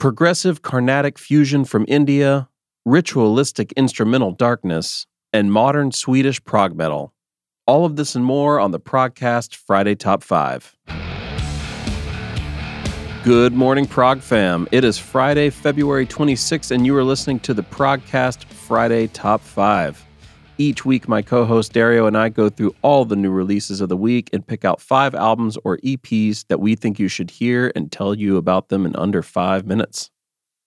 progressive Carnatic fusion from India, ritualistic instrumental darkness, and modern Swedish prog metal. All of this and more on the Progcast Friday Top 5. Good morning, Prog fam. It is Friday, February 26th, and you are listening to the Progcast Friday Top 5. Each week, my co host Dario and I go through all the new releases of the week and pick out five albums or EPs that we think you should hear and tell you about them in under five minutes.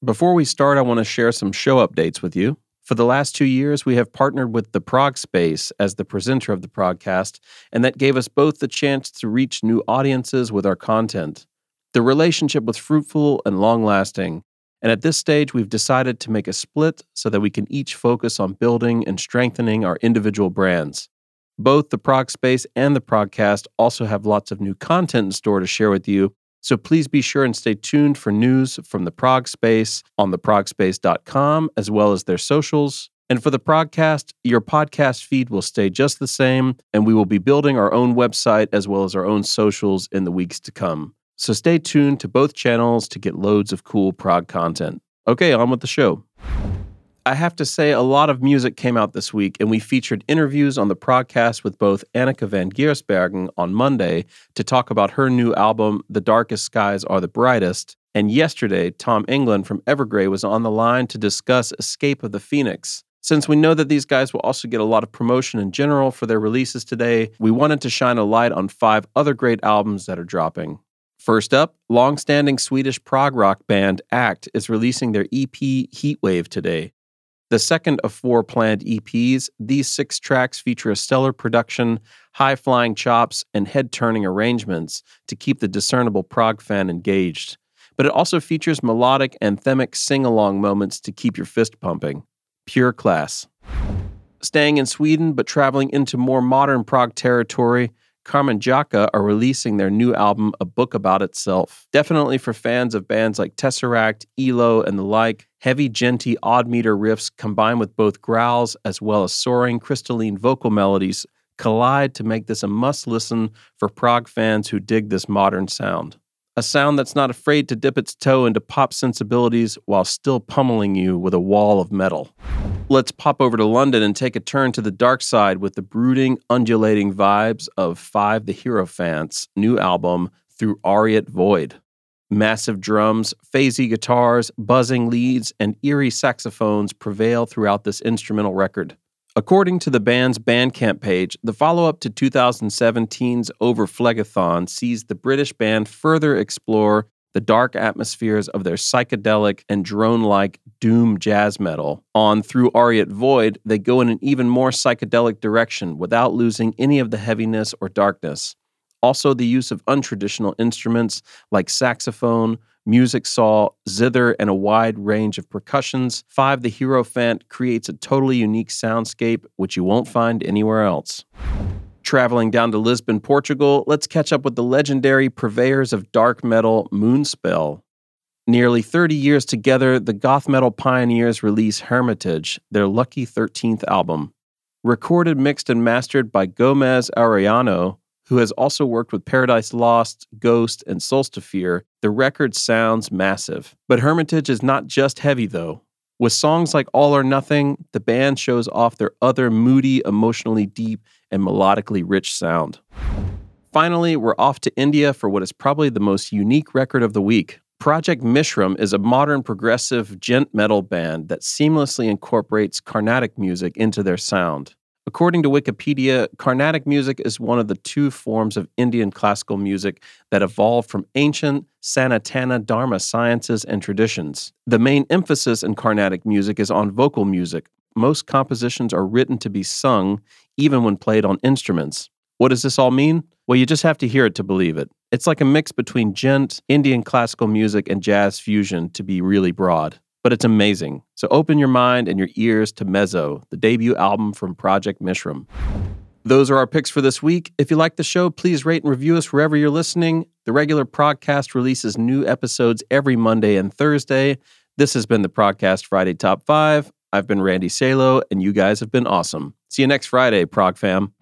Before we start, I want to share some show updates with you. For the last two years, we have partnered with the Prog Space as the presenter of the Progcast, and that gave us both the chance to reach new audiences with our content. The relationship was fruitful and long lasting, and at this stage, we've decided to make a split so that we can each focus on building and strengthening our individual brands. Both the Prog Space and the Progcast also have lots of new content in store to share with you, so please be sure and stay tuned for news from the Prog Space on theprogspace.com as well as their socials. And for the Progcast, your podcast feed will stay just the same, and we will be building our own website as well as our own socials in the weeks to come. So stay tuned to both channels to get loads of cool prog content. Okay, on with the show. I have to say, a lot of music came out this week, and we featured interviews on the podcast with both Anneke van Giersbergen on Monday to talk about her new album, The Darkest Skies Are the Brightest. And yesterday, Tom Englund from Evergrey was on the line to discuss Escape of the Phoenix. Since we know that these guys will also get a lot of promotion in general for their releases today, we wanted to shine a light on five other great albums that are dropping. First up, long-standing Swedish prog rock band Act is releasing their EP Heatwave today. The second of four planned EPs, these six tracks feature a stellar production, high flying chops, and head turning arrangements to keep the discernible prog fan engaged. But it also features melodic, anthemic sing along moments to keep your fist pumping. Pure class. Staying in Sweden but traveling into more modern prog territory, Karmanjaka are releasing their new album, A Book About Itself. Definitely for fans of bands like Tesseract, ELO, and the like, heavy, djenty, odd meter riffs combined with both growls as well as soaring, crystalline vocal melodies collide to make this a must listen for prog fans who dig this modern sound. A sound that's not afraid to dip its toe into pop sensibilities while still pummeling you with a wall of metal. Let's pop over to London and take a turn to the dark side with the brooding, undulating vibes of Five the Hierophants' new album, Through Aureate Void. Massive drums, phasey guitars, buzzing leads, and eerie saxophones prevail throughout this instrumental record. According to the band's Bandcamp page, the follow up to 2017's Over Phlegethon sees the British band further explore the dark atmospheres of their psychedelic and drone like doom jazz metal. On Through Aureate Void, they go in an even more psychedelic direction without losing any of the heaviness or darkness. Also, the use of untraditional instruments like saxophone, music saw, zither, and a wide range of percussions. Five the Hero Hierophant creates a totally unique soundscape which you won't find anywhere else. Traveling down to Lisbon, Portugal, let's catch up with the legendary purveyors of dark metal, Moonspell. Nearly 30 years together, the goth metal pioneers release Hermitage, their lucky 13th album. Recorded, mixed, and mastered by Gomez Arellano, who has also worked with Paradise Lost, Ghost, and Solstafir, the record sounds massive. But Hermitage is not just heavy, though. With songs like All or Nothing, the band shows off their other moody, emotionally deep, and melodically rich sound. Finally, we're off to India for what is probably the most unique record of the week. Project Mishram is a modern progressive djent metal band that seamlessly incorporates Carnatic music into their sound. According to Wikipedia, Carnatic music is one of the two forms of Indian classical music that evolved from ancient Sanatana Dharma sciences and traditions. The main emphasis in Carnatic music is on vocal music. Most compositions are written to be sung, even when played on instruments. What does this all mean? Well, you just have to hear it to believe it. It's like a mix between djent, Indian classical music, and jazz fusion to be really broad but it's amazing. So open your mind and your ears to Mezzo, the debut album from Project Mishram. Those are our picks for this week. If you like the show, please rate and review us wherever you're listening. The regular Progcast releases new episodes every Monday and Thursday. This has been the Progcast Friday Top 5. I've been Randy Salo, and you guys have been awesome. See you next Friday, Prog fam.